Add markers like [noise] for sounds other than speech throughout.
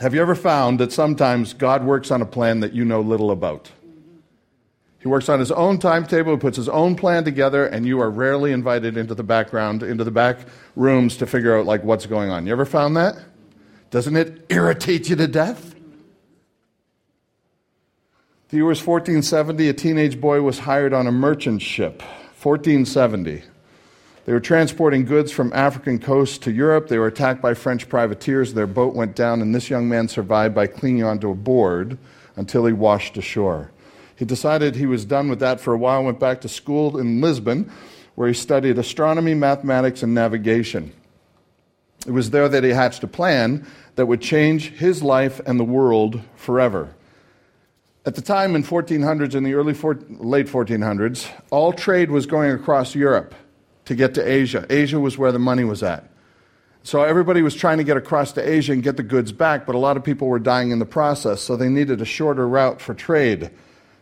Have you ever found that sometimes God works on a plan that you know little about? He works on his own timetable, he puts his own plan together, and you are rarely invited into the background, into the back rooms to figure out like what's going on. You ever found that? Doesn't it irritate you to death? The year was 1470. A teenage boy was hired on a merchant ship. 1470. They were transporting goods from African coast to Europe. They were attacked by French privateers. Their boat went down, and this young man survived by clinging onto a board until he washed ashore. He decided he was done with that for a while, went back to school in Lisbon, where he studied astronomy, mathematics, and navigation. It was there that he hatched a plan that would change his life and the world forever. At the time in 1400s, in the early late 1400s, all trade was going across Europe to get to Asia. Asia was where the money was at. So everybody was trying to get across to Asia and get the goods back, but a lot of people were dying in the process, so they needed a shorter route for trade. It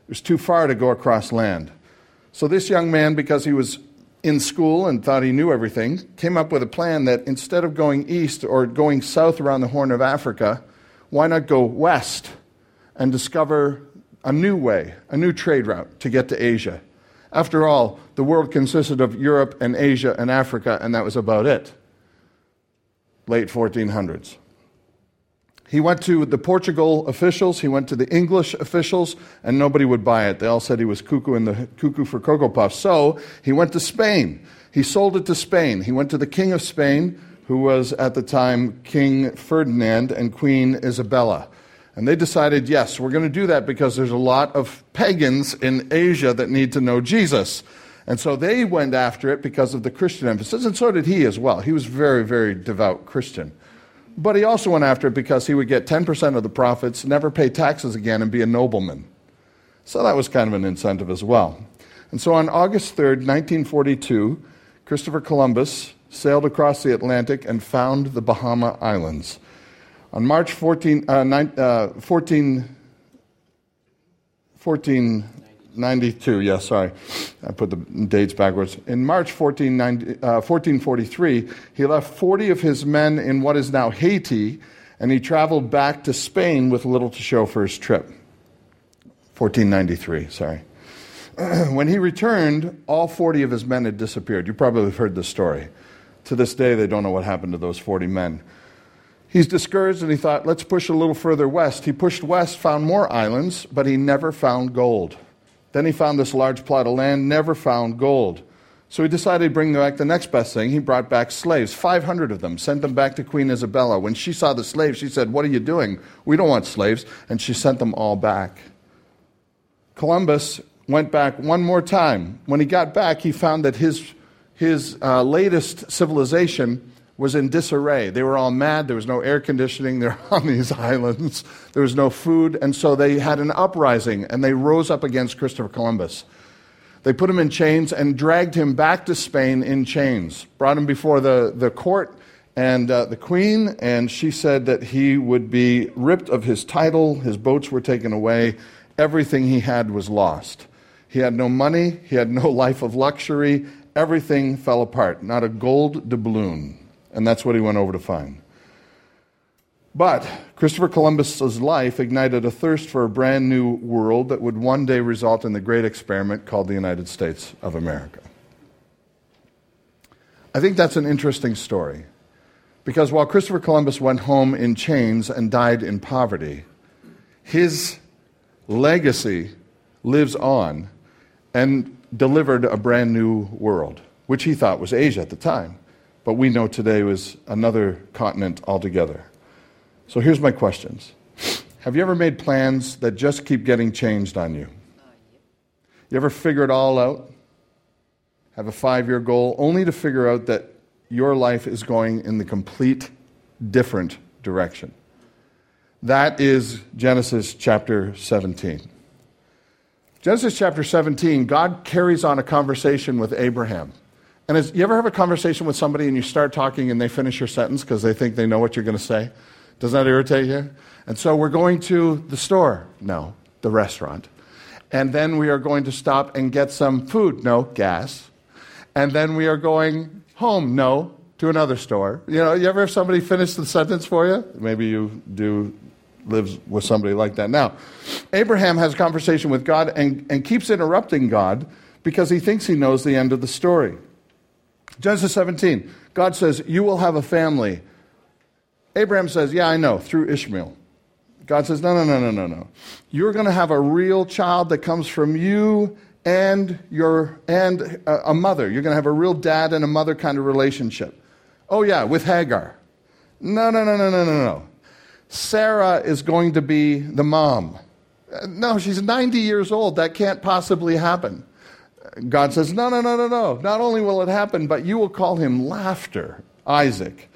was too far to go across land. So this young man, because he was in school and thought he knew everything, came up with a plan that instead of going east or going south around the Horn of Africa, why not go west and discover a new way, a new trade route to get to Asia? After all, the world consisted of Europe and Asia and Africa, and that was about it. Late 1400s. He went to the Portugal officials, he went to the English officials, and nobody would buy it. They all said he was cuckoo in the cuckoo for Cocoa Puffs. So he went to Spain. He sold it to Spain. He went to the King of Spain, who was at the time King Ferdinand and Queen Isabella. And they decided, yes, we're going to do that because there's a lot of pagans in Asia that need to know Jesus. And so they went after it because of the Christian emphasis, and so did he as well. He was very, very devout Christian. But he also went after it because he would get 10% of the profits, never pay taxes again, and be a nobleman. So that was kind of an incentive as well. And so on August 3rd, 1942, Christopher Columbus sailed across the Atlantic and found the Bahama Islands. On March 14, uh, nine, uh, 14, 1492, yeah, sorry, I put the dates backwards. In March 14, uh, 1443, he left 40 of his men in what is now Haiti, and he traveled back to Spain with little to show for his trip. 1493, sorry. [clears throat] when he returned, all 40 of his men had disappeared. You probably have heard this story. To this day, they don't know what happened to those 40 men. He's discouraged and he thought, let's push a little further west. He pushed west, found more islands, but he never found gold. Then he found this large plot of land, never found gold. So he decided to bring back the next best thing. He brought back slaves, 500 of them, sent them back to Queen Isabella. When she saw the slaves, she said, What are you doing? We don't want slaves. And she sent them all back. Columbus went back one more time. When he got back, he found that his, his uh, latest civilization was in disarray. They were all mad. There was no air conditioning. [laughs] They're on these islands. There was no food. And so they had an uprising and they rose up against Christopher Columbus. They put him in chains and dragged him back to Spain in chains, brought him before the, the court and uh, the queen, and she said that he would be ripped of his title, his boats were taken away, everything he had was lost. He had no money, he had no [laughs] life of luxury, everything fell apart, not a gold doubloon. And that's what he went over to find. But Christopher Columbus's life ignited a thirst for a brand new world that would one day result in the great experiment called the United States of America. I think that's an interesting story because while Christopher Columbus went home in chains and died in poverty, his legacy lives on and delivered a brand new world, which he thought was Asia at the time but we know today was another continent altogether. So here's my questions Have you ever made plans that just keep getting changed on you? You ever figure it all out? Have a five year goal only to figure out that your life is going in the complete different direction? That is Genesis chapter 17. Genesis chapter 17, God carries on a conversation with Abraham. And as, you ever have a conversation with somebody and you start talking and they finish your sentence because they think they know what you're going to say? Does that irritate you? And so we're going to the store. No, the restaurant. And then we are going to stop and get some food. No, gas. And then we are going home. No, to another store. You know, you ever have somebody finish the sentence for you? Maybe you do live with somebody like that. Now, Abraham has a conversation with God and, and keeps interrupting God because he thinks he knows the end of the story. Genesis 17, God says, You will have a family. Abraham says, Yeah, I know, through Ishmael. God says, No, no, no, no, no, no. You're going to have a real child that comes from you and your and a mother. You're going to have a real dad and a mother kind of relationship. Oh yeah, with Hagar. No, no, no, no, no, no, no. Sarah is going to be the mom. No, she's 90 years old. That can't possibly happen. God says, No, no, no, no, no. Not only will it happen, but you will call him laughter, Isaac,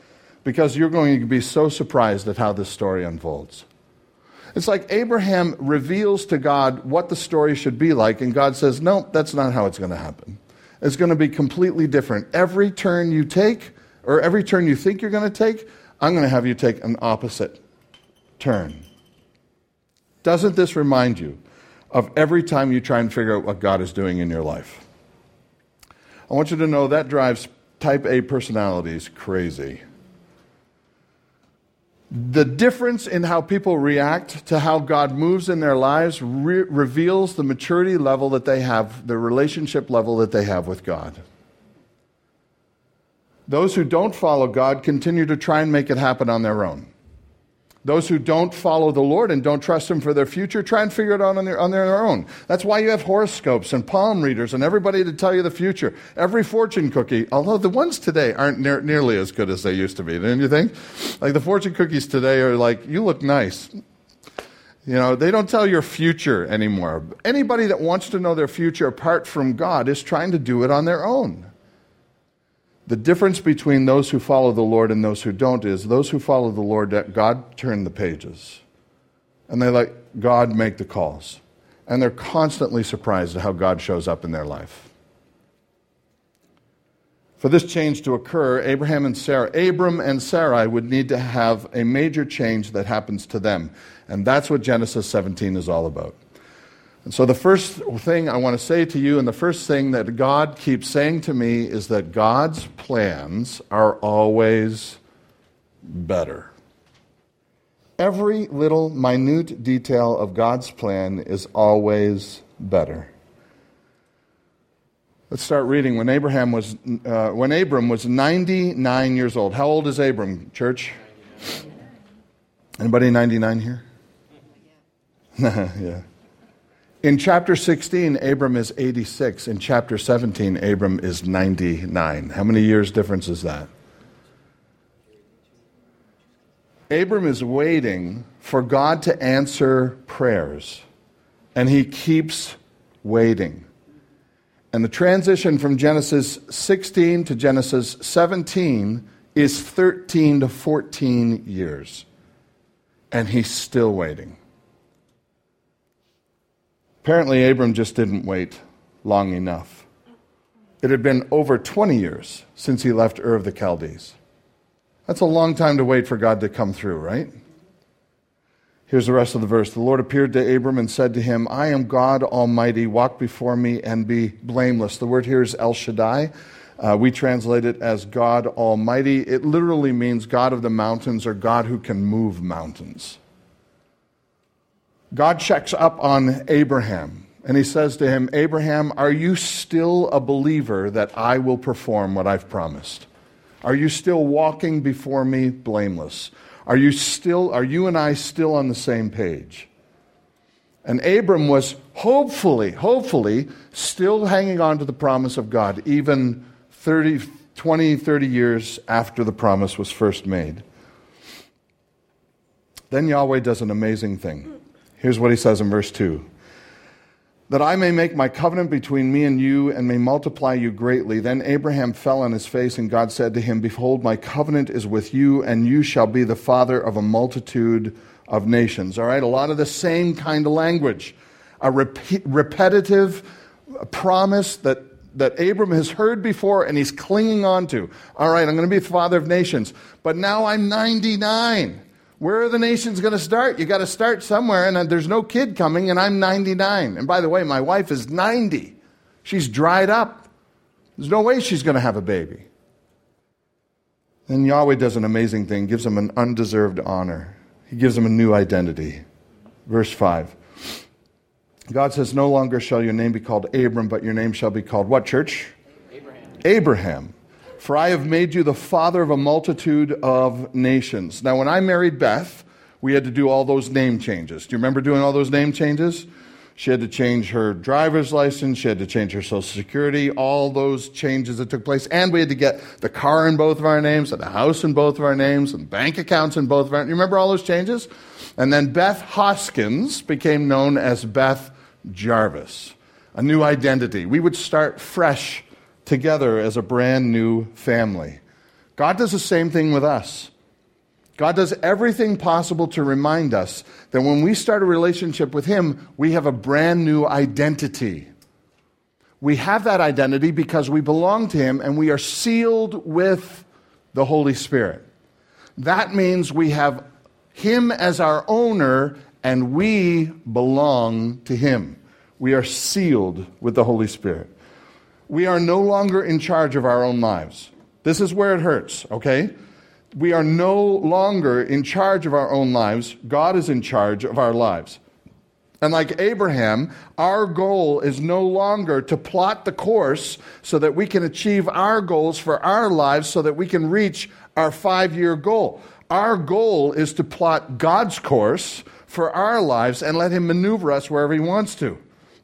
because you're going to be so surprised at how this story unfolds. It's like Abraham reveals to God what the story should be like, and God says, No, that's not how it's going to happen. It's going to be completely different. Every turn you take, or every turn you think you're going to take, I'm going to have you take an opposite turn. Doesn't this remind you of every time you try and figure out what God is doing in your life? I want you to know that drives type A personalities crazy the difference in how people react to how God moves in their lives re- reveals the maturity level that they have, the relationship level that they have with God. Those who don't follow God continue to try and make it happen on their own. Those who don't follow the Lord and don't trust Him for their future try and figure it out on their, on their own. That's why you have horoscopes and palm readers and everybody to tell you the future. Every fortune cookie, although the ones today aren't near, nearly as good as they used to be, don't you think? Like the fortune cookies today are like, you look nice. You know, they don't tell your future anymore. Anybody that wants to know their future apart from God is trying to do it on their own. The difference between those who follow the Lord and those who don't is those who follow the Lord, God turn the pages. And they let God make the calls. And they're constantly surprised at how God shows up in their life. For this change to occur, Abraham and Sarah, Abram and Sarai would need to have a major change that happens to them. And that's what Genesis 17 is all about. And so, the first thing I want to say to you, and the first thing that God keeps saying to me, is that God's plans are always better. Every little minute detail of God's plan is always better. Let's start reading. When Abraham was, uh, when Abram was 99 years old. How old is Abram, church? Anybody 99 here? [laughs] yeah. In chapter 16, Abram is 86. In chapter 17, Abram is 99. How many years difference is that? Abram is waiting for God to answer prayers, and he keeps waiting. And the transition from Genesis 16 to Genesis 17 is 13 to 14 years, and he's still waiting. Apparently, Abram just didn't wait long enough. It had been over 20 years since he left Ur of the Chaldees. That's a long time to wait for God to come through, right? Here's the rest of the verse. The Lord appeared to Abram and said to him, I am God Almighty. Walk before me and be blameless. The word here is El Shaddai. Uh, we translate it as God Almighty. It literally means God of the mountains or God who can move mountains. God checks up on Abraham and he says to him, Abraham, are you still a believer that I will perform what I've promised? Are you still walking before me blameless? Are you still are you and I still on the same page? And Abram was hopefully, hopefully still hanging on to the promise of God even 30 20 30 years after the promise was first made. Then Yahweh does an amazing thing. Here's what he says in verse 2 That I may make my covenant between me and you and may multiply you greatly. Then Abraham fell on his face, and God said to him, Behold, my covenant is with you, and you shall be the father of a multitude of nations. All right, a lot of the same kind of language. A rep- repetitive promise that that Abram has heard before and he's clinging on to. All right, I'm going to be the father of nations, but now I'm 99. Where are the nations going to start? You got to start somewhere, and there's no kid coming, and I'm 99. And by the way, my wife is 90. She's dried up. There's no way she's going to have a baby. And Yahweh does an amazing thing, gives them an undeserved honor. He gives them a new identity. Verse 5. God says, No longer shall your name be called Abram, but your name shall be called what, church? Abraham. Abraham. For I have made you the father of a multitude of nations. Now, when I married Beth, we had to do all those name changes. Do you remember doing all those name changes? She had to change her driver's license. She had to change her social security, all those changes that took place. And we had to get the car in both of our names, and the house in both of our names, and bank accounts in both of our You remember all those changes? And then Beth Hoskins became known as Beth Jarvis, a new identity. We would start fresh together as a brand new family. God does the same thing with us. God does everything possible to remind us that when we start a relationship with Him, we have a brand new identity. We have that identity because we belong to Him and we are sealed with the Holy Spirit. That means we have Him as our owner and we belong to Him. We are sealed with the Holy Spirit. We are no longer in charge of our own lives. This is where it hurts, okay? we are no longer in charge of our own lives. God is in charge of our lives. And like Abraham, our goal is no longer to plot the course so that we can achieve our goals for our lives so that we can reach our five year goal. Our goal is to plot God's course for our lives and let Him maneuver us wherever He wants to.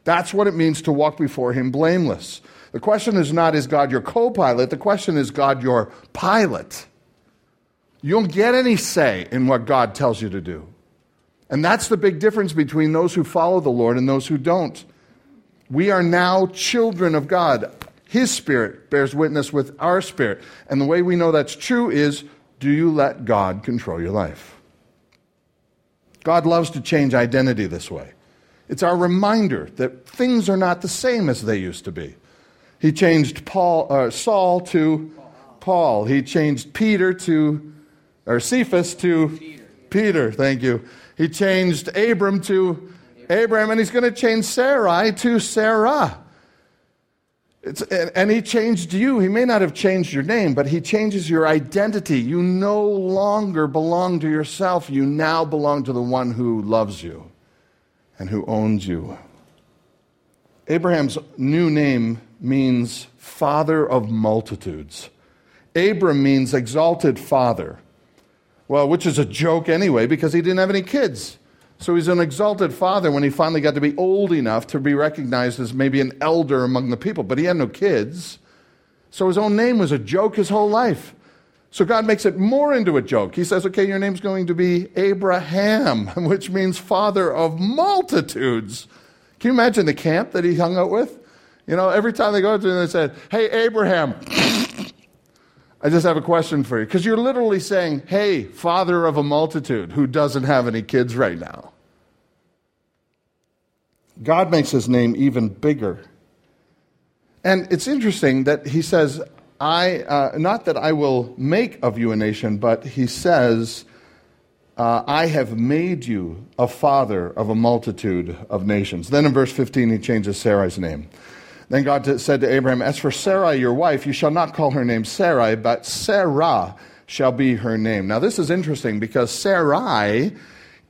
That's what it means to walk before Him blameless. The question is not, is God your co pilot? The question is, God your pilot? You don't get any say in what God tells you to do. And that's the big difference between those who follow the Lord and those who don't. We are now children of God. His Spirit bears witness with our spirit. And the way we know that's true is do you let God control your life? God loves to change identity this way. It's our reminder that things are not the same as they used to be. He changed Paul, uh, Saul to Paul. He changed Peter to or Cephas to Peter. Peter. Thank you. He changed Abram to Abraham, and he's going to change Sarai to Sarah. It's, and he changed you. He may not have changed your name, but he changes your identity. You no longer belong to yourself. You now belong to the one who loves you and who owns you. Abraham's new name means father of multitudes. Abram means exalted father. Well, which is a joke anyway, because he didn't have any kids. So he's an exalted father when he finally got to be old enough to be recognized as maybe an elder among the people, but he had no kids. So his own name was a joke his whole life. So God makes it more into a joke. He says, okay, your name's going to be Abraham, [laughs] which means father of multitudes. Can you imagine the camp that he hung out with? You know, every time they go to him, they said, hey, Abraham. I just have a question for you because you're literally saying, hey, father of a multitude who doesn't have any kids right now. God makes his name even bigger. And it's interesting that he says, I, uh, not that I will make of you a nation, but he says, uh, I have made you a father of a multitude of nations. Then in verse 15, he changes Sarai's name. Then God said to Abraham, As for Sarai, your wife, you shall not call her name Sarai, but Sarah shall be her name. Now, this is interesting because Sarai,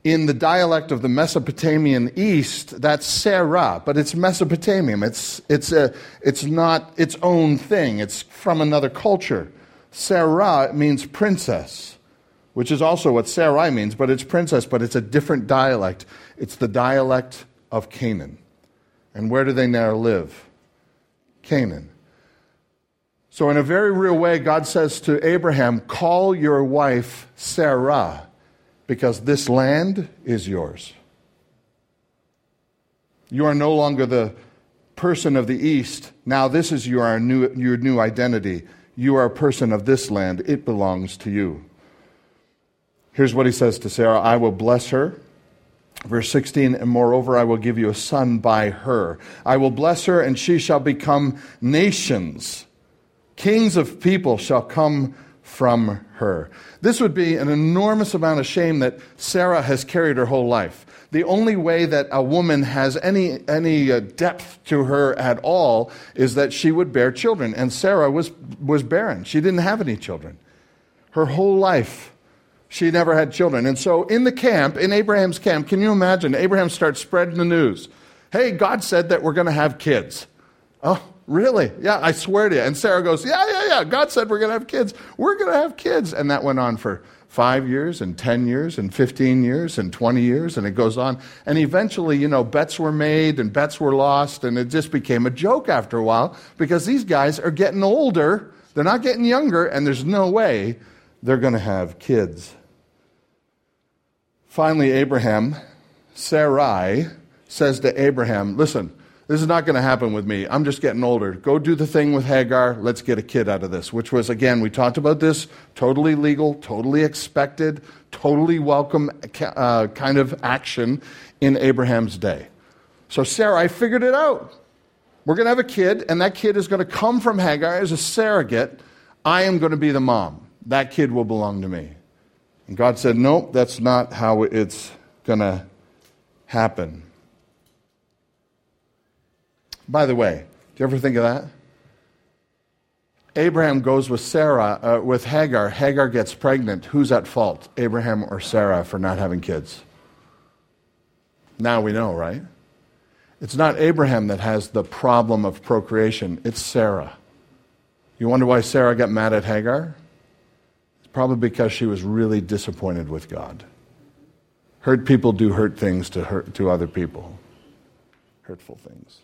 in the dialect of the Mesopotamian East, that's Sarah, but it's Mesopotamian. It's, it's, a, it's not its own thing, it's from another culture. Sarah means princess, which is also what Sarai means, but it's princess, but it's a different dialect. It's the dialect of Canaan. And where do they now live? Canaan. So, in a very real way, God says to Abraham, Call your wife Sarah, because this land is yours. You are no longer the person of the East. Now, this is your new, your new identity. You are a person of this land, it belongs to you. Here's what he says to Sarah I will bless her Verse 16, and moreover, I will give you a son by her. I will bless her, and she shall become nations. Kings of people shall come from her. This would be an enormous amount of shame that Sarah has carried her whole life. The only way that a woman has any, any uh, depth to her at all is that she would bear children. And Sarah was, was barren, she didn't have any children. Her whole life, she never had children. And so in the camp, in Abraham's camp, can you imagine? Abraham starts spreading the news. Hey, God said that we're going to have kids. Oh, really? Yeah, I swear to you. And Sarah goes, Yeah, yeah, yeah. God said we're going to have kids. We're going to have kids. And that went on for five years and 10 years and 15 years and 20 years, and it goes on. And eventually, you know, bets were made and bets were lost, and it just became a joke after a while because these guys are getting older. They're not getting younger, and there's no way they're going to have kids. Finally, Abraham, Sarai, says to Abraham, Listen, this is not going to happen with me. I'm just getting older. Go do the thing with Hagar. Let's get a kid out of this. Which was, again, we talked about this totally legal, totally expected, totally welcome uh, kind of action in Abraham's day. So Sarai figured it out. We're going to have a kid, and that kid is going to come from Hagar as a surrogate. I am going to be the mom. That kid will belong to me. And God said, Nope, that's not how it's going to happen. By the way, do you ever think of that? Abraham goes with Sarah, uh, with Hagar. Hagar gets pregnant. Who's at fault, Abraham or Sarah, for not having kids? Now we know, right? It's not Abraham that has the problem of procreation, it's Sarah. You wonder why Sarah got mad at Hagar? Probably because she was really disappointed with God. Hurt people do hurt things to, hurt, to other people, hurtful things.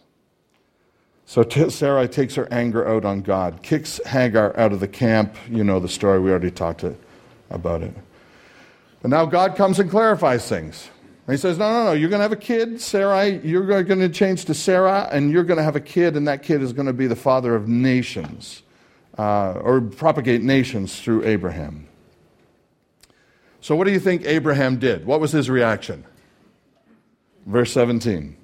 So Sarai takes her anger out on God, kicks Hagar out of the camp. You know the story, we already talked about it. But now God comes and clarifies things. And he says, No, no, no, you're going to have a kid, Sarai. You're going to change to Sarah, and you're going to have a kid, and that kid is going to be the father of nations, uh, or propagate nations through Abraham. So, what do you think Abraham did? What was his reaction? Verse 17.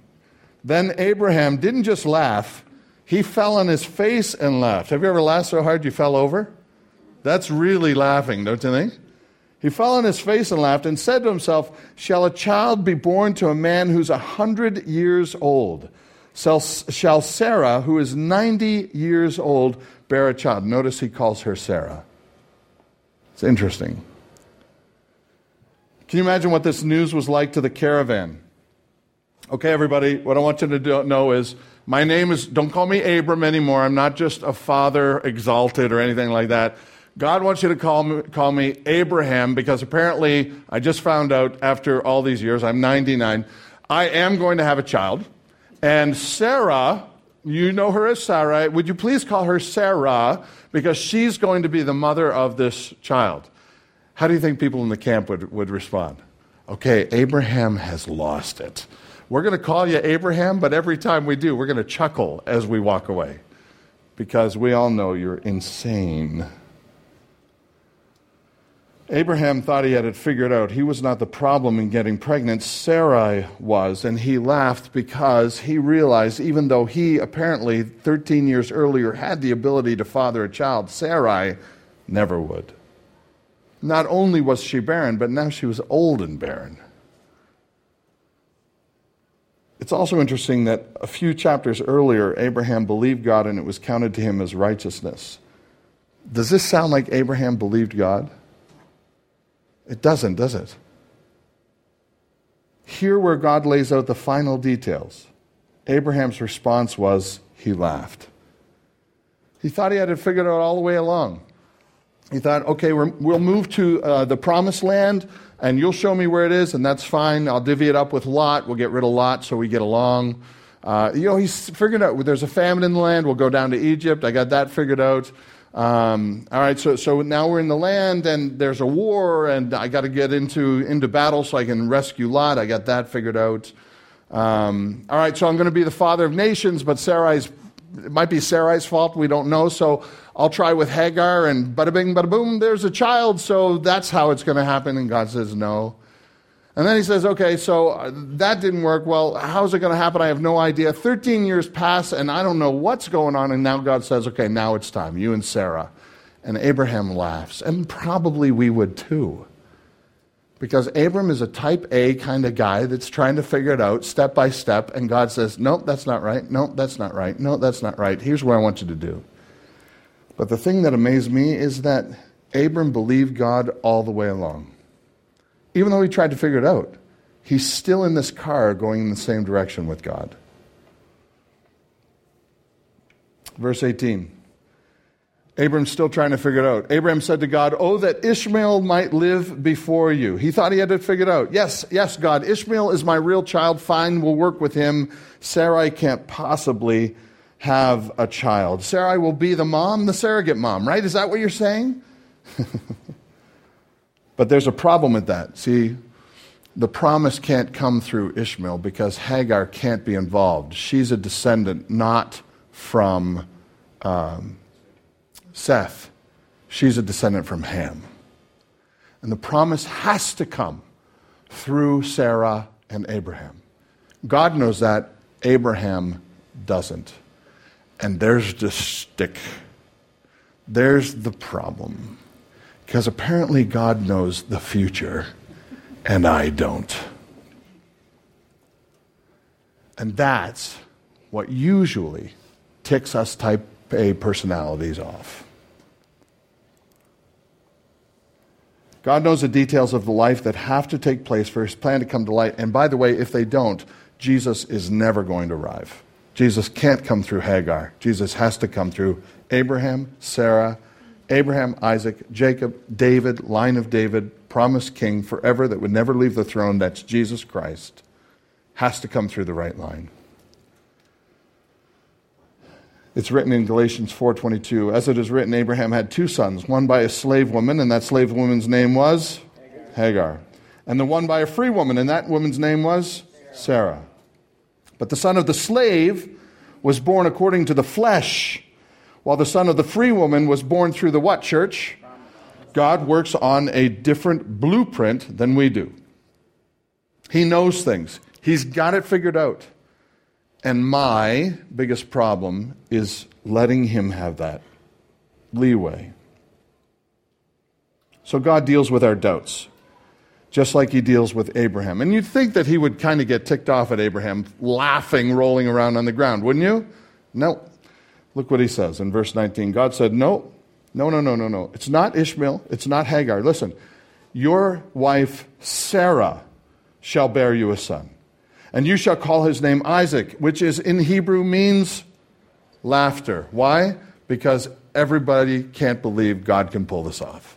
Then Abraham didn't just laugh, he fell on his face and laughed. Have you ever laughed so hard you fell over? That's really laughing, don't you think? He fell on his face and laughed and said to himself, Shall a child be born to a man who's a hundred years old? Shall Sarah, who is 90 years old, bear a child? Notice he calls her Sarah. It's interesting. Can you imagine what this news was like to the caravan? Okay, everybody, what I want you to know is my name is, don't call me Abram anymore. I'm not just a father exalted or anything like that. God wants you to call me, call me Abraham because apparently I just found out after all these years, I'm 99, I am going to have a child. And Sarah, you know her as Sarah, would you please call her Sarah because she's going to be the mother of this child? How do you think people in the camp would, would respond? Okay, Abraham has lost it. We're going to call you Abraham, but every time we do, we're going to chuckle as we walk away because we all know you're insane. Abraham thought he had it figured out. He was not the problem in getting pregnant. Sarai was, and he laughed because he realized, even though he apparently 13 years earlier had the ability to father a child, Sarai never would. Not only was she barren, but now she was old and barren. It's also interesting that a few chapters earlier, Abraham believed God and it was counted to him as righteousness. Does this sound like Abraham believed God? It doesn't, does it? Here, where God lays out the final details, Abraham's response was he laughed. He thought he had it figured out all the way along. He thought, okay, we will move to uh, the promised land and you'll show me where it is, and that's fine. I'll divvy it up with Lot. We'll get rid of Lot so we get along. Uh, you know, he's figured out there's a famine in the land. We'll go down to Egypt. I got that figured out. Um, all right, so, so now we're in the land, and there's a war, and I got to get into, into battle so I can rescue Lot. I got that figured out. Um, all right, so I'm going to be the father of nations, but Sarai's, it might be Sarai's fault. We don't know. So I'll try with Hagar, and bada bing, bada boom, there's a child, so that's how it's going to happen. And God says, no. And then he says, okay, so uh, that didn't work. Well, how's it going to happen? I have no idea. 13 years pass, and I don't know what's going on. And now God says, okay, now it's time, you and Sarah. And Abraham laughs, and probably we would too. Because Abram is a type A kind of guy that's trying to figure it out step by step, and God says, Nope, that's not right. Nope, that's not right. No, that's not right. Here's what I want you to do. But the thing that amazed me is that Abram believed God all the way along. Even though he tried to figure it out, he's still in this car going in the same direction with God. Verse 18. Abram's still trying to figure it out. Abraham said to God, Oh, that Ishmael might live before you. He thought he had it figured out. Yes, yes, God, Ishmael is my real child. Fine, we'll work with him. Sarai can't possibly have a child. Sarai will be the mom, the surrogate mom, right? Is that what you're saying? [laughs] but there's a problem with that. See, the promise can't come through Ishmael because Hagar can't be involved. She's a descendant not from. Um, Seth, she's a descendant from Ham. And the promise has to come through Sarah and Abraham. God knows that, Abraham doesn't. And there's the stick. There's the problem. Because apparently God knows the future, and I don't. And that's what usually ticks us type A personalities off. God knows the details of the life that have to take place for his plan to come to light. And by the way, if they don't, Jesus is never going to arrive. Jesus can't come through Hagar. Jesus has to come through Abraham, Sarah, Abraham, Isaac, Jacob, David, line of David, promised king forever that would never leave the throne. That's Jesus Christ. Has to come through the right line. It's written in Galatians 4:22, as it is written Abraham had two sons, one by a slave woman and that slave woman's name was Hagar. Hagar. And the one by a free woman and that woman's name was Sarah. Sarah. But the son of the slave was born according to the flesh, while the son of the free woman was born through the what church? God works on a different blueprint than we do. He knows things. He's got it figured out. And my biggest problem is letting him have that leeway. So God deals with our doubts, just like he deals with Abraham. And you'd think that he would kind of get ticked off at Abraham, laughing, rolling around on the ground, wouldn't you? No. Look what he says in verse 19. God said, No, no, no, no, no, no. It's not Ishmael. It's not Hagar. Listen, your wife Sarah shall bear you a son. And you shall call his name Isaac, which is in Hebrew means laughter. Why? Because everybody can't believe God can pull this off.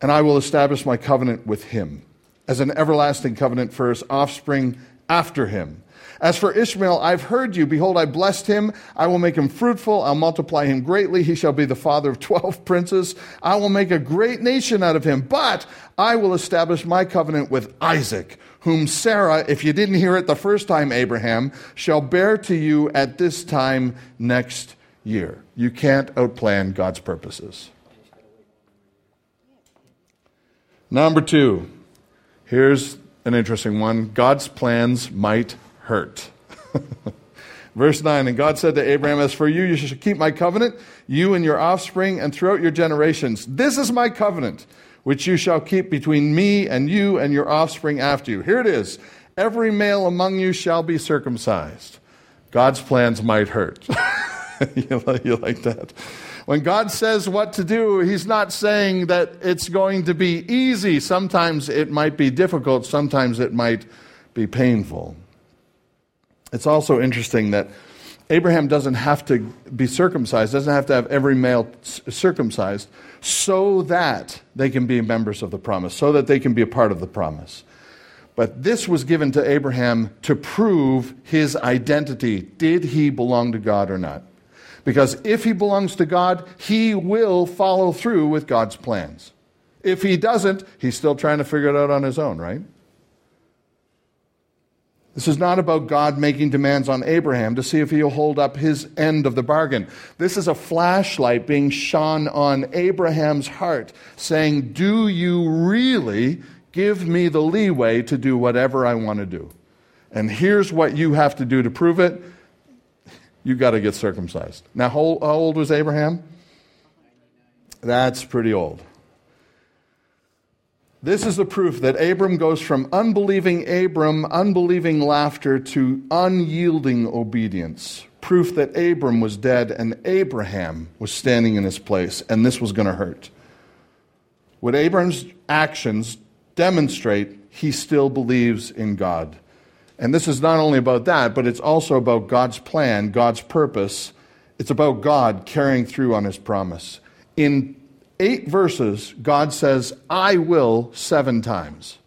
And I will establish my covenant with him as an everlasting covenant for his offspring after him. As for Ishmael, I've heard you. Behold, I blessed him. I will make him fruitful. I'll multiply him greatly. He shall be the father of twelve [laughs] princes. I will make a great nation out of him. But I will establish my covenant with Isaac, whom Sarah, if you didn't hear it the first time, Abraham, shall bear to you at this time next year. You can't outplan God's purposes. Number two, here's an interesting one God's plans might hurt. [laughs] Verse 9 And God said to Abraham, As for you, you shall keep my covenant, you and your offspring, and throughout your generations. This is my covenant which you shall keep between me and you and your offspring after you. Here it is every male among you shall be circumcised. God's plans might hurt. [laughs] you, like, you like that? When God says what to do, He's not saying that it's going to be easy. Sometimes it might be difficult, sometimes it might be painful. It's also interesting that Abraham doesn't have to be circumcised, doesn't have to have every male circumcised so that they can be members of the promise, so that they can be a part of the promise. But this was given to Abraham to prove his identity. Did he belong to God or not? Because if he belongs to God, he will follow through with God's plans. If he doesn't, he's still trying to figure it out on his own, right? This is not about God making demands on Abraham to see if he'll hold up his end of the bargain. This is a flashlight being shone on Abraham's heart, saying, Do you really give me the leeway to do whatever I want to do? And here's what you have to do to prove it you've got to get circumcised. Now, how old was Abraham? That's pretty old. This is the proof that Abram goes from unbelieving Abram, unbelieving laughter, to unyielding obedience. Proof that Abram was dead and Abraham was standing in his place, and this was going to hurt. Would Abram's actions demonstrate he still believes in God? And this is not only about that, but it's also about God's plan, God's purpose. It's about God carrying through on his promise. In eight verses, God says, I will seven times.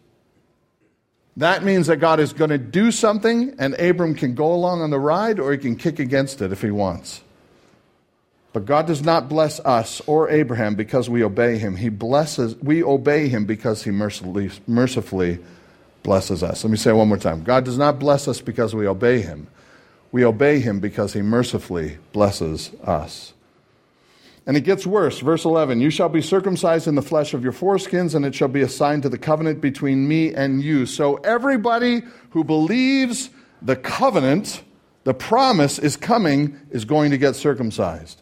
That means that God is going to do something, and Abram can go along on the ride or he can kick against it if he wants. But God does not bless us or Abraham because we obey him. He blesses, we obey him because he mercifully, blesses us. Let me say one more time. God does not bless us because we obey him. We obey him because he mercifully blesses us. And it gets worse. Verse 11 You shall be circumcised in the flesh of your foreskins, and it shall be a sign to the covenant between me and you. So everybody who believes the covenant, the promise is coming, is going to get circumcised.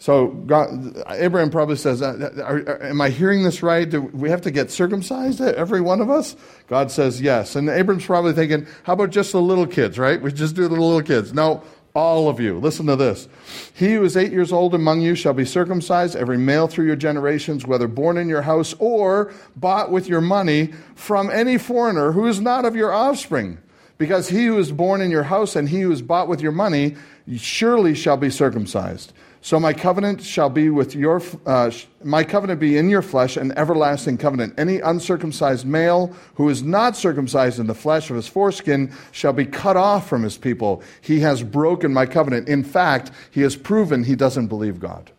So God, Abraham probably says, uh, are, Am I hearing this right? Do we have to get circumcised, every one of us? God says yes. And Abraham's probably thinking, How about just the little kids, right? We just do the little kids. No, all of you. Listen to this. He who is eight years old among you shall be circumcised, every male through your generations, whether born in your house or bought with your money from any foreigner who is not of your offspring. Because he who is born in your house and he who is bought with your money surely shall be circumcised. So my covenant shall be with your, uh, my covenant be in your flesh, an everlasting covenant. Any uncircumcised male who is not circumcised in the flesh of his foreskin shall be cut off from his people. He has broken my covenant. In fact, he has proven he doesn't believe God.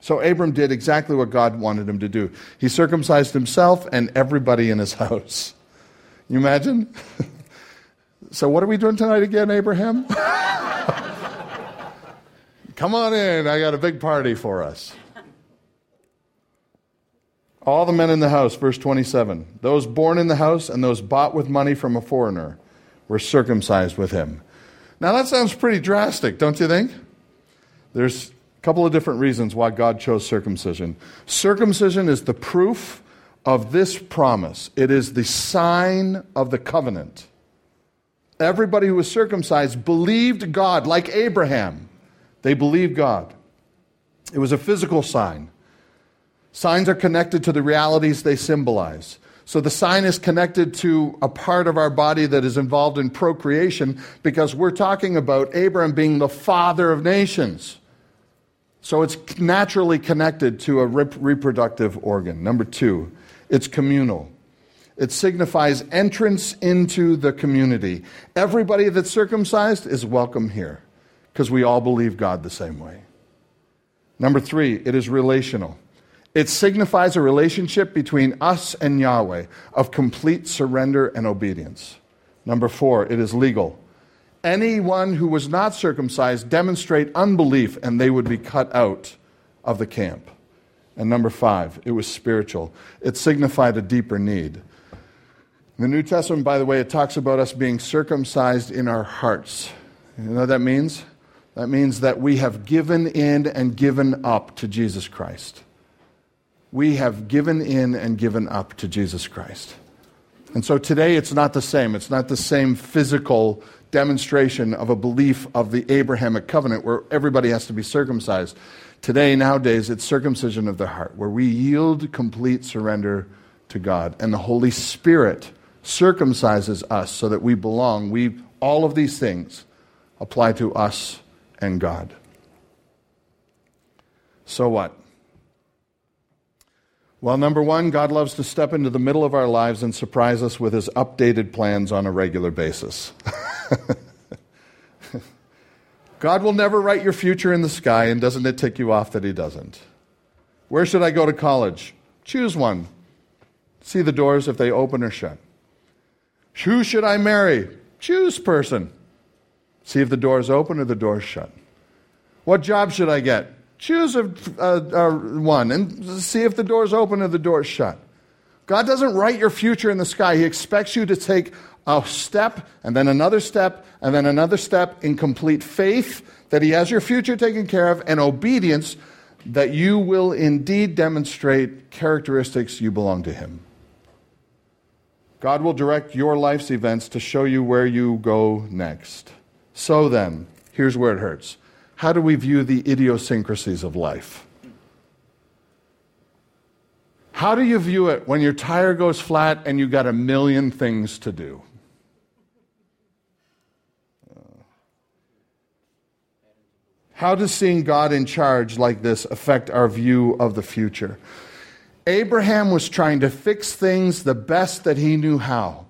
So Abram did exactly what God wanted him to do. He circumcised himself and everybody in his [laughs] house. You imagine? [laughs] so what are we doing tonight again, Abraham? [laughs] Come on in, I got a big party for us. All the men in the house, verse 27, those born in the house and those bought with money from a foreigner were circumcised with him. Now that sounds pretty drastic, don't you think? There's a couple of different reasons why God chose circumcision. Circumcision is the proof of this promise, it is the sign of the covenant. Everybody who was circumcised believed God, like Abraham. They believed God. It was a physical sign. Signs are connected to the realities they symbolize. So the sign is connected to a part of our body that is involved in procreation because we're talking about Abraham being the father of nations. So it's naturally connected to a rep- reproductive organ. Number two, it's communal. It signifies entrance into the community. Everybody that's circumcised is welcome here because we all believe God the same way. Number three, it is relational. It signifies a relationship between us and Yahweh of complete surrender and obedience. Number four, it is legal. Anyone who was not circumcised demonstrate unbelief and they would be cut out of the camp. And number five, it was spiritual. It signified a deeper need. In the New Testament, by the way, it talks about us being circumcised in our hearts. You know what that means? That means that we have given in and given up to Jesus Christ. We have given in and given up to Jesus Christ. And so today it's not the same. It's not the same physical demonstration of a belief of the Abrahamic covenant where everybody has to be circumcised. Today, nowadays, it's circumcision of the heart, where we yield complete surrender to God. And the Holy Spirit circumcises us so that we belong. We, all of these things apply to us and God. So what? Well, number one, God loves to step into the middle of our lives and surprise us with his updated plans on a regular basis. [laughs] God will never write your future in the sky, and doesn't it tick you off that he doesn't? Where should I go to college? Choose one. See the doors if they open or shut. Who should I marry? Choose person. See if the door is open or the door is shut. What job should I get? Choose a, a, a one and see if the door is open or the door is shut. God doesn't write your future in the sky. He expects you to take a step and then another step and then another step in complete faith that He has your future taken care of and obedience that you will indeed demonstrate characteristics you belong to Him. God will direct your life's events to show you where you go next. So then, here's where it hurts. How do we view the idiosyncrasies of life? How do you view it when your tire goes flat and you got a million things to do? How does seeing God in charge like this affect our view of the future? Abraham was trying to fix things the best that he knew how.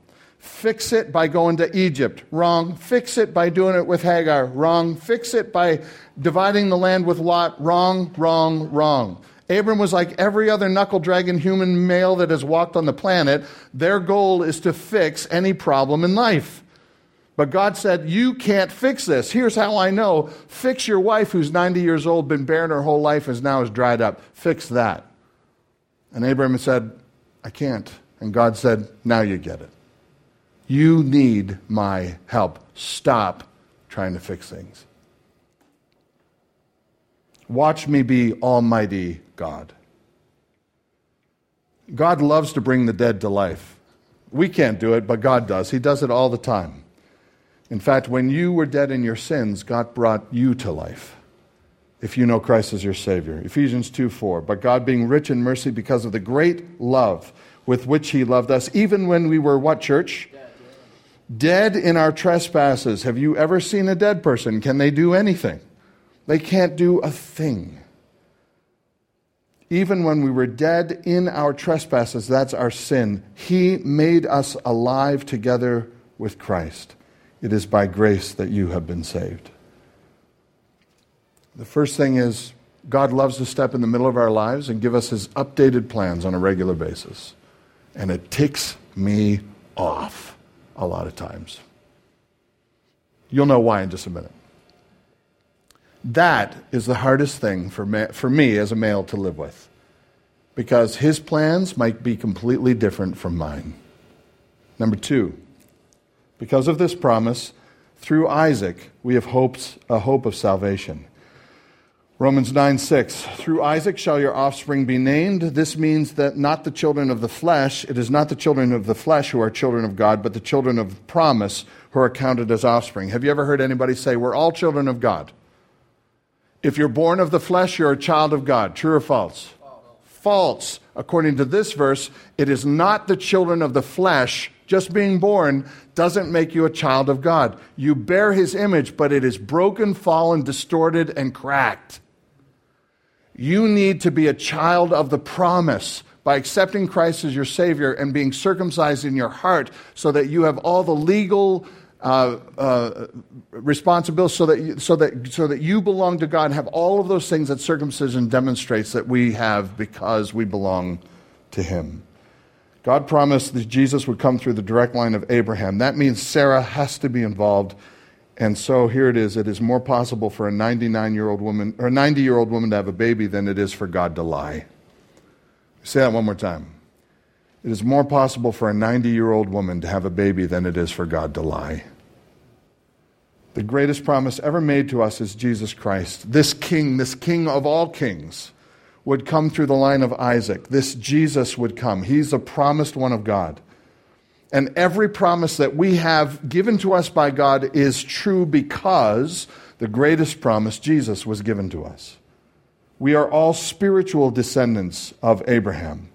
Fix it by going to Egypt. Wrong. Fix it by doing it with Hagar. Wrong. Fix it by dividing the land with Lot. Wrong, wrong, wrong. Abram was like every other knuckle dragging human male that has walked on the planet. Their goal is to fix any problem in life. But God said, You can't fix this. Here's how I know. Fix your wife who's 90 years old, been barren her whole life, and now is dried up. Fix that. And Abram said, I can't. And God said, Now you get it. You need my help. Stop trying to fix things. Watch me be Almighty God. God loves to bring the dead to life. We can't do it, but God does. He does it all the time. In fact, when you were dead in your sins, God brought you to life. If you know Christ as your Savior. Ephesians 2 4. But God, being rich in mercy because of the great love with which He loved us, even when we were what, church? Dead in our trespasses. Have you ever seen a dead person? Can they do anything? They can't do a thing. Even when we were dead in our trespasses, that's our sin, He made us alive together with Christ. It is by grace that you have been saved. The first thing is God loves to step in the middle of our lives and give us his updated plans on a regular basis. And it ticks me off a lot of times. You'll know why in just a minute. That is the hardest thing for, ma- for me as a male to live with because his plans might be completely different from mine. Number two, because of this promise, through Isaac, we have hopes, a hope of salvation. Romans 9 6. Through Isaac shall your offspring be named. This means that not the children of the flesh, it is not the children of the flesh who are children of God, but the children of promise who are counted as offspring. Have you ever heard anybody say, We're all children of God? If you're born of the flesh, you're a child of God. True or false? False. According to this verse, it is not the children of the flesh just being born doesn't make you a child of God. You bear his image, but it is broken, fallen, distorted, and cracked. You need to be a child of the promise by accepting Christ as your Savior and being circumcised in your heart so that you have all the legal uh, uh, responsibility so that, you, so, that, so that you belong to God and have all of those things that circumcision demonstrates that we have because we belong to Him. God promised that Jesus would come through the direct line of Abraham. That means Sarah has to be involved. And so here it is. It is more possible for a 99 year old woman or a 90 year old woman to have a baby than it is for God to lie. Say that one more time. It is more possible for a 90 year old woman to have a baby than it is for God to lie. The greatest promise ever made to us is Jesus Christ, this King, this King of all kings would come through the line of Isaac. This Jesus would come. He's the promised one of God. And every promise that we have given to us by God is true because the greatest promise, Jesus, was given to us. We are all spiritual descendants of Abraham.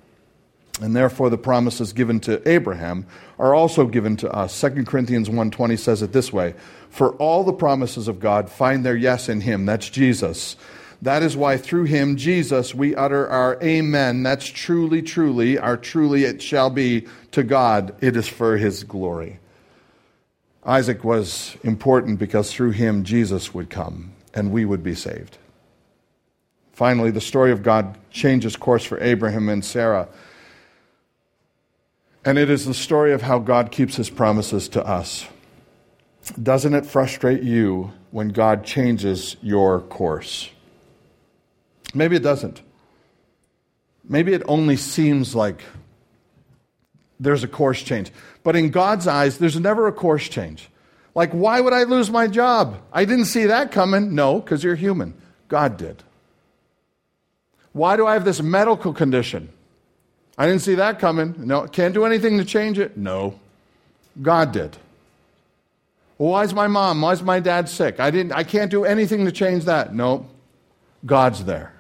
And therefore the promises given to Abraham are also given to us. 2 Corinthians 1:20 says it this way, "For all the promises of God find their yes in him, that's Jesus." That is why through him, Jesus, we utter our amen. That's truly, truly, our truly it shall be to God. It is for his glory. Isaac was important because through him, Jesus would come and we would be saved. Finally, the story of God changes course for Abraham and Sarah. And it is the story of how God keeps his promises to us. Doesn't it frustrate you when God changes your course? Maybe it doesn't. Maybe it only seems like there's a course change. But in God's eyes, there's never a course change. Like, why would I lose my job? I didn't see that coming. No, because you're human. God did. Why do I have this medical condition? I didn't see that coming. No, can't do anything to change it? No. God did. Well, why is my mom, why is my dad sick? I, didn't, I can't do anything to change that. No. God's there.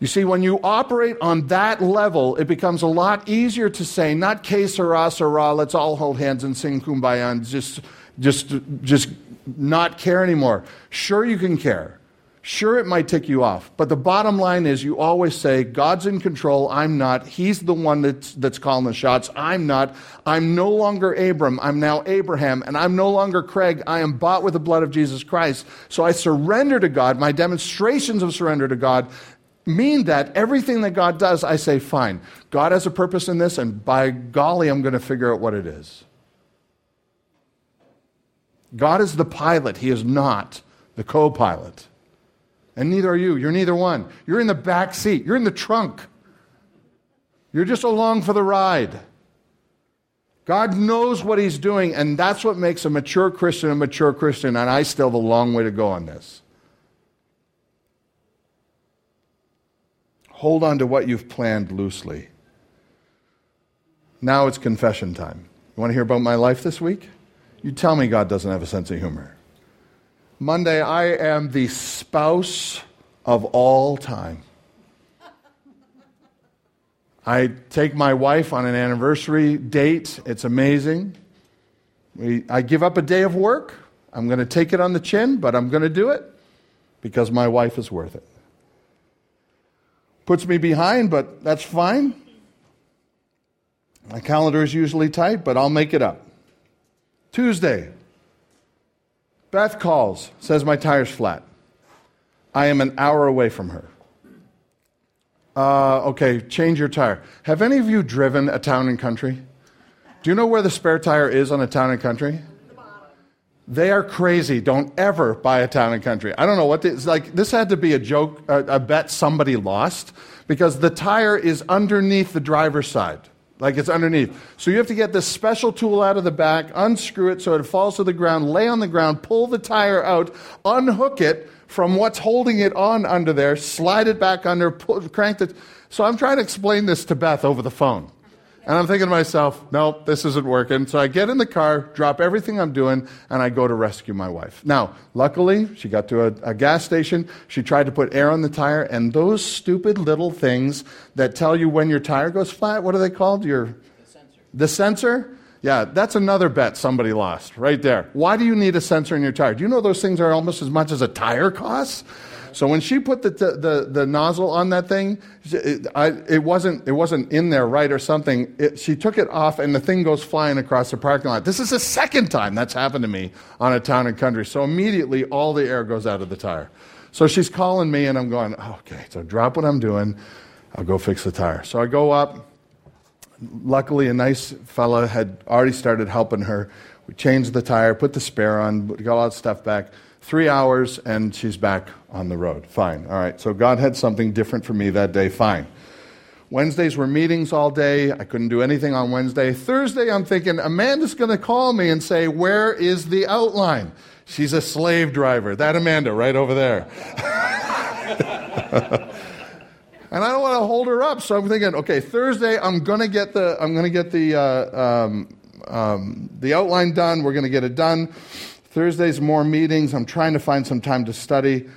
You see, when you operate on that level, it becomes a lot easier to say, not que sera, ah, sera, ah, let's all hold hands and sing kumbaya and just, just, just not care anymore. Sure, you can care. Sure, it might tick you off. But the bottom line is you always say, God's in control. I'm not. He's the one that's, that's calling the shots. I'm not. I'm no longer Abram. I'm now Abraham. And I'm no longer Craig. I am bought with the blood of Jesus Christ. So I surrender to God. My demonstrations of surrender to God mean that everything that God does, I say, fine. God has a purpose in this, and by golly, I'm going to figure out what it is. God is the pilot, He is not the co pilot. And neither are you. You're neither one. You're in the back seat, you're in the trunk. You're just along for the ride. God knows what He's doing, and that's what makes a mature Christian a mature Christian, and I still have a long way to go on this. Hold on to what you've planned loosely. Now it's confession time. You want to hear about my life this week? You tell me God doesn't have a sense of humor. Monday, I am the spouse of all time. [laughs] I take my wife on an anniversary date. It's amazing. We, I give up a day of work. I'm going to take it on the chin, but I'm going to do it because my wife is worth it. Puts me behind, but that's fine. My calendar is usually tight, but I'll make it up. Tuesday, Beth calls, says my tire's flat. I am an hour away from her. Uh, okay, change your tire. Have any of you driven a town and country? Do you know where the spare tire is on a town and country? They are crazy. Don't ever buy a town and country. I don't know what this, like. This had to be a joke, a, a bet somebody lost because the tire is underneath the driver's side. Like it's underneath. So you have to get this special tool out of the back, unscrew it so it falls to the ground, lay on the ground, pull the tire out, unhook it from what's holding it on under there, slide it back under, pull, crank it. So I'm trying to explain this to Beth over the phone. And I'm thinking to myself, nope, this isn't working. So I get in the car, drop everything I'm doing, and I go to rescue my wife. Now, luckily, she got to a, a, gas station. She tried to put air on the tire, and those stupid little things that tell you when your tire goes flat, what are they called? Your, the sensor. The sensor? Yeah, that's another bet somebody lost right there. Why do you need a sensor in your tire? Do you know those things are almost as much as a tire costs? So when she put the, the, the nozzle on that thing, it, I, it, wasn't, it wasn't in there right or something. It, she took it off and the thing goes flying across the parking lot. This is the second time that's happened to me on a town and country. So immediately all the air goes out of the tire. So she's calling me and I'm going, okay, so drop what I'm doing. I'll go fix the tire. So I go up. Luckily, a nice fella had already started helping her. We changed the tire, put the spare on, got all that stuff back. Three hours, and she's back on the road. Fine. All right. So God had something different for me that day. Fine. Wednesdays were meetings all day. I couldn't do anything on Wednesday. Thursday, I'm thinking, Amanda's going to call me and say, Where is the outline? She's a slave driver. That Amanda, right over there. [laughs] and I don't want to hold her up, so I'm thinking, okay, Thursday, I'm going to get the, I'm going to get the, uh, um, um, the outline done. We're going to get it done. Thursday's more meetings. I'm trying to find some time to study.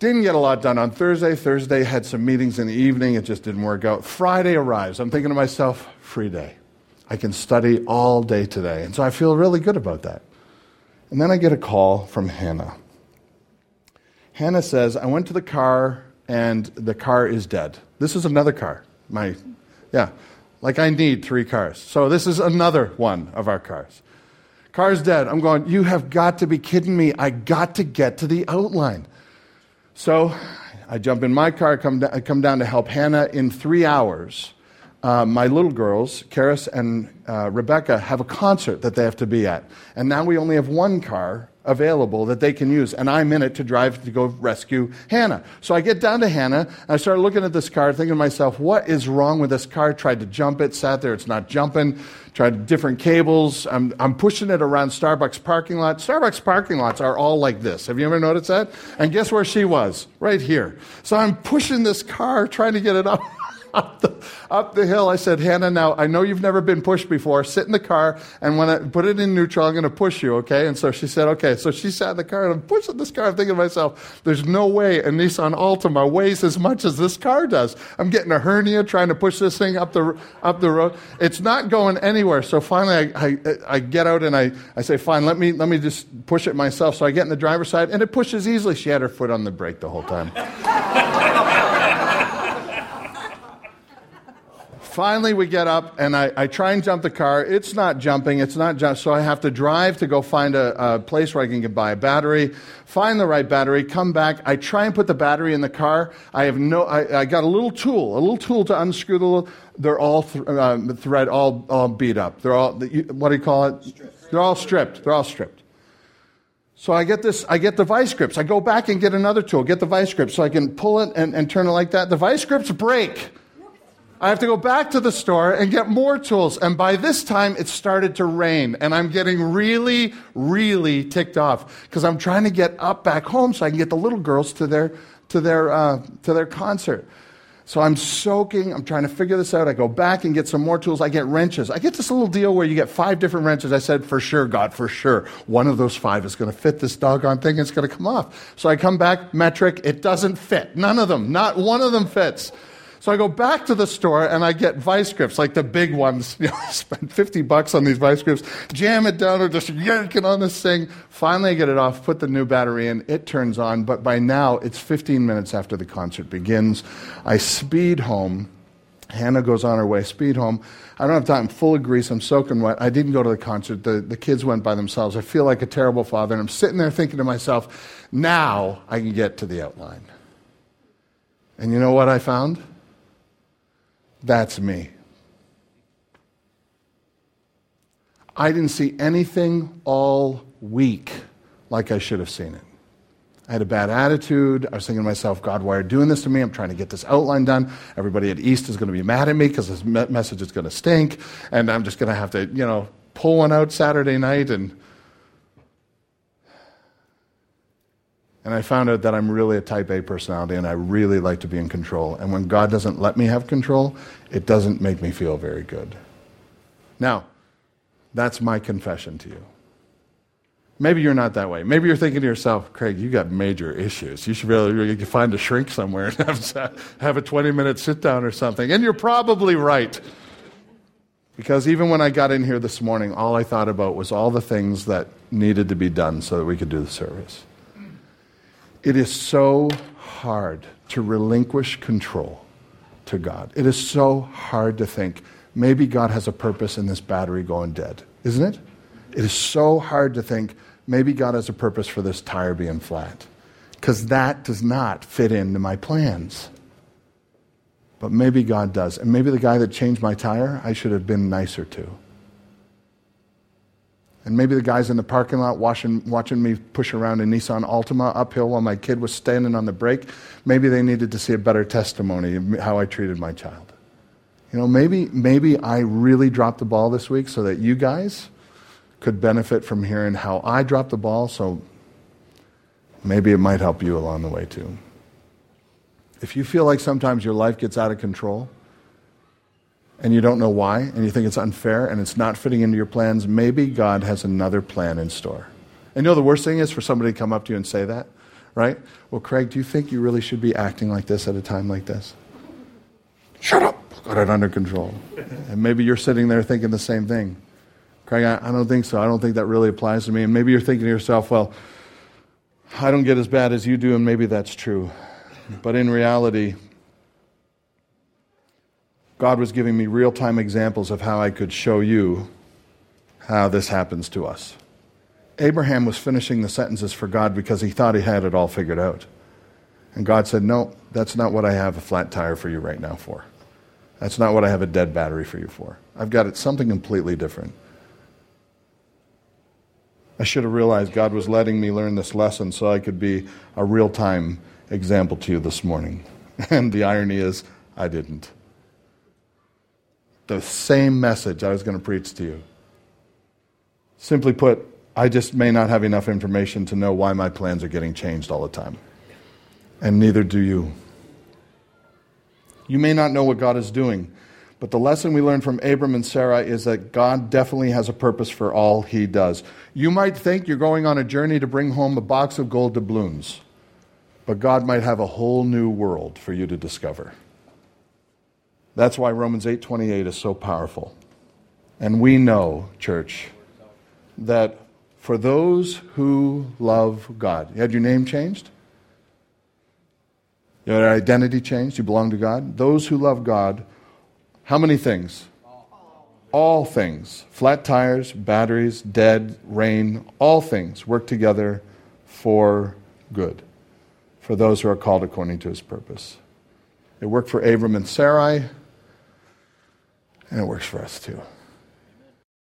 Didn't get a lot done on Thursday. Thursday had some meetings in the evening. It just didn't work out. Friday arrives. I'm thinking to myself, free day. I can study all day today. And so I feel really good about that. And then I get a call from Hannah. Hannah says, I went to the car and the car is dead. This is another car. My, yeah, like I need three cars. So this is another one of our cars. Car's dead. I'm going, you have got to be kidding me. I got to get to the outline. So I jump in my car, come, I come down to help Hannah in three hours. Uh, my little girls, Karis and uh, Rebecca, have a concert that they have to be at. And now we only have one car available that they can use, and I'm in it to drive to go rescue Hannah. So I get down to Hannah, and I start looking at this car, thinking to myself, what is wrong with this car? Tried to jump it, sat there, it's not jumping. Tried different cables. I'm, I'm pushing it around Starbucks parking lot. Starbucks parking lots are all like this. Have you ever noticed that? And guess where she was? Right here. So I'm pushing this car, trying to get it up. [laughs] up the, up the hill. I said, Hannah, now I know you've never been pushed before. Sit in the car, and when I put it in neutral, I'm going to push you, okay? And so she said, okay. So she sat in the car, and I'm pushing this car. I'm thinking to myself, there's no way a Nissan Altima weighs as much as this car does. I'm getting a hernia trying to push this thing up the, up the road. It's not going anywhere. So finally, I, I, I get out and I, I say, fine, let me, let me just push it myself. So I get in the driver's side, and it pushes easily. She had her foot on the brake the whole time. [laughs] Finally, we get up and I, I, try and jump the car. It's not jumping. It's not. So I have to drive to go find a, a, place where I can buy a battery, find the right battery, come back. I try and put the battery in the car. I have no, I, I got a little tool, a little tool to unscrew the little, they're all th- uh, thread, all, all beat up. They're all, what do you call it? Stripped. They're all stripped. They're all stripped. So I get this, I get the vice grips. I go back and get another tool, get the vice grips so I can pull it and, and turn it like that. The vice grips break. I have to go back to the store and get more tools. And by this time, it started to rain. And I'm getting really, really ticked off because I'm trying to get up back home so I can get the little girls to their, to their, uh, to their concert. So I'm soaking. I'm trying to figure this out. I go back and get some more tools. I get wrenches. I get this little deal where you get five different wrenches. I said, for sure, God, for sure, one of those five is going to fit this doggone thing. It's going to come off. So I come back, metric. It doesn't fit. None of them. Not one of them fits. So I go back to the store and I get vice grips, like the big ones. [laughs] You know, I spend 50 bucks on these vice grips, jam it down or just yanking on this thing. Finally, I get it off, put the new battery in, it turns on, but by now it's 15 minutes after the concert begins. I speed home. Hannah goes on her way, speed home. I don't have time, I'm full of grease, I'm soaking wet. I didn't go to the concert. The, the kids went by themselves. I feel like a terrible father, and I'm sitting there thinking to myself, now I can get to the outline. And you know what I found? That's me. I didn't see anything all week like I should have seen it. I had a bad attitude. I was thinking to myself, God, why are you doing this to me? I'm trying to get this outline done. Everybody at East is going to be mad at me because this message is going to stink. And I'm just going to have to, you know, pull one out Saturday night and And I found out that I'm really a type A personality and I really like to be in control. And when God doesn't let me have control, it doesn't make me feel very good. Now, that's my confession to you. Maybe you're not that way. Maybe you're thinking to yourself, Craig, you got major issues. You should really find a shrink somewhere and have, [laughs] have a 20 minute sit down or something. And you're probably right. Because even when I got in here this morning, all I thought about was all the things that needed to be done so that we could do the service. It is so hard to relinquish control to God. It is so hard to think maybe God has a purpose in this battery going dead, isn't it? It is so hard to think maybe God has a purpose for this tire being flat because that does not fit into my plans. But maybe God does. And maybe the guy that changed my tire, I should have been nicer to. And maybe the guys in the parking lot watching, watching me push around a Nissan Altima uphill while my kid was standing on the brake, maybe they needed to see a better testimony of how I treated my child. You know, maybe, maybe I really dropped the ball this week so that you guys could benefit from hearing how I dropped the ball, so maybe it might help you along the way too. If you feel like sometimes your life gets out of control, and you don't know why, and you think it's unfair and it's not fitting into your plans, maybe God has another plan in store. And you know the worst thing is for somebody to come up to you and say that, right? Well, Craig, do you think you really should be acting like this at a time like this? Shut up! Got it under control. And maybe you're sitting there thinking the same thing. Craig, I, I don't think so. I don't think that really applies to me. And maybe you're thinking to yourself, well, I don't get as bad as you do, and maybe that's true. But in reality, God was giving me real time examples of how I could show you how this happens to us. Abraham was finishing the sentences for God because he thought he had it all figured out. And God said, No, that's not what I have a flat tire for you right now for. That's not what I have a dead battery for you for. I've got it something completely different. I should have realized God was letting me learn this lesson so I could be a real time example to you this morning. [laughs] And the irony is, I didn't. The same message I was going to preach to you. Simply put, I just may not have enough information to know why my plans are getting changed all the time. And neither do you. You may not know what God is doing, but the lesson we learned from Abram and Sarah is that God definitely has a purpose for all he does. You might think you're going on a journey to bring home a box of gold doubloons. But God might have a whole new world for you to discover. That's why Romans 8:28 is so powerful. And we know, church, that for those who love God, you had your name changed? Your identity changed? You belong to God? Those who love God, how many things? All things. Flat tires, batteries, dead, rain, all things work together for good for those who are called according to his purpose. It worked for Abram and Sarai, and it works for us too.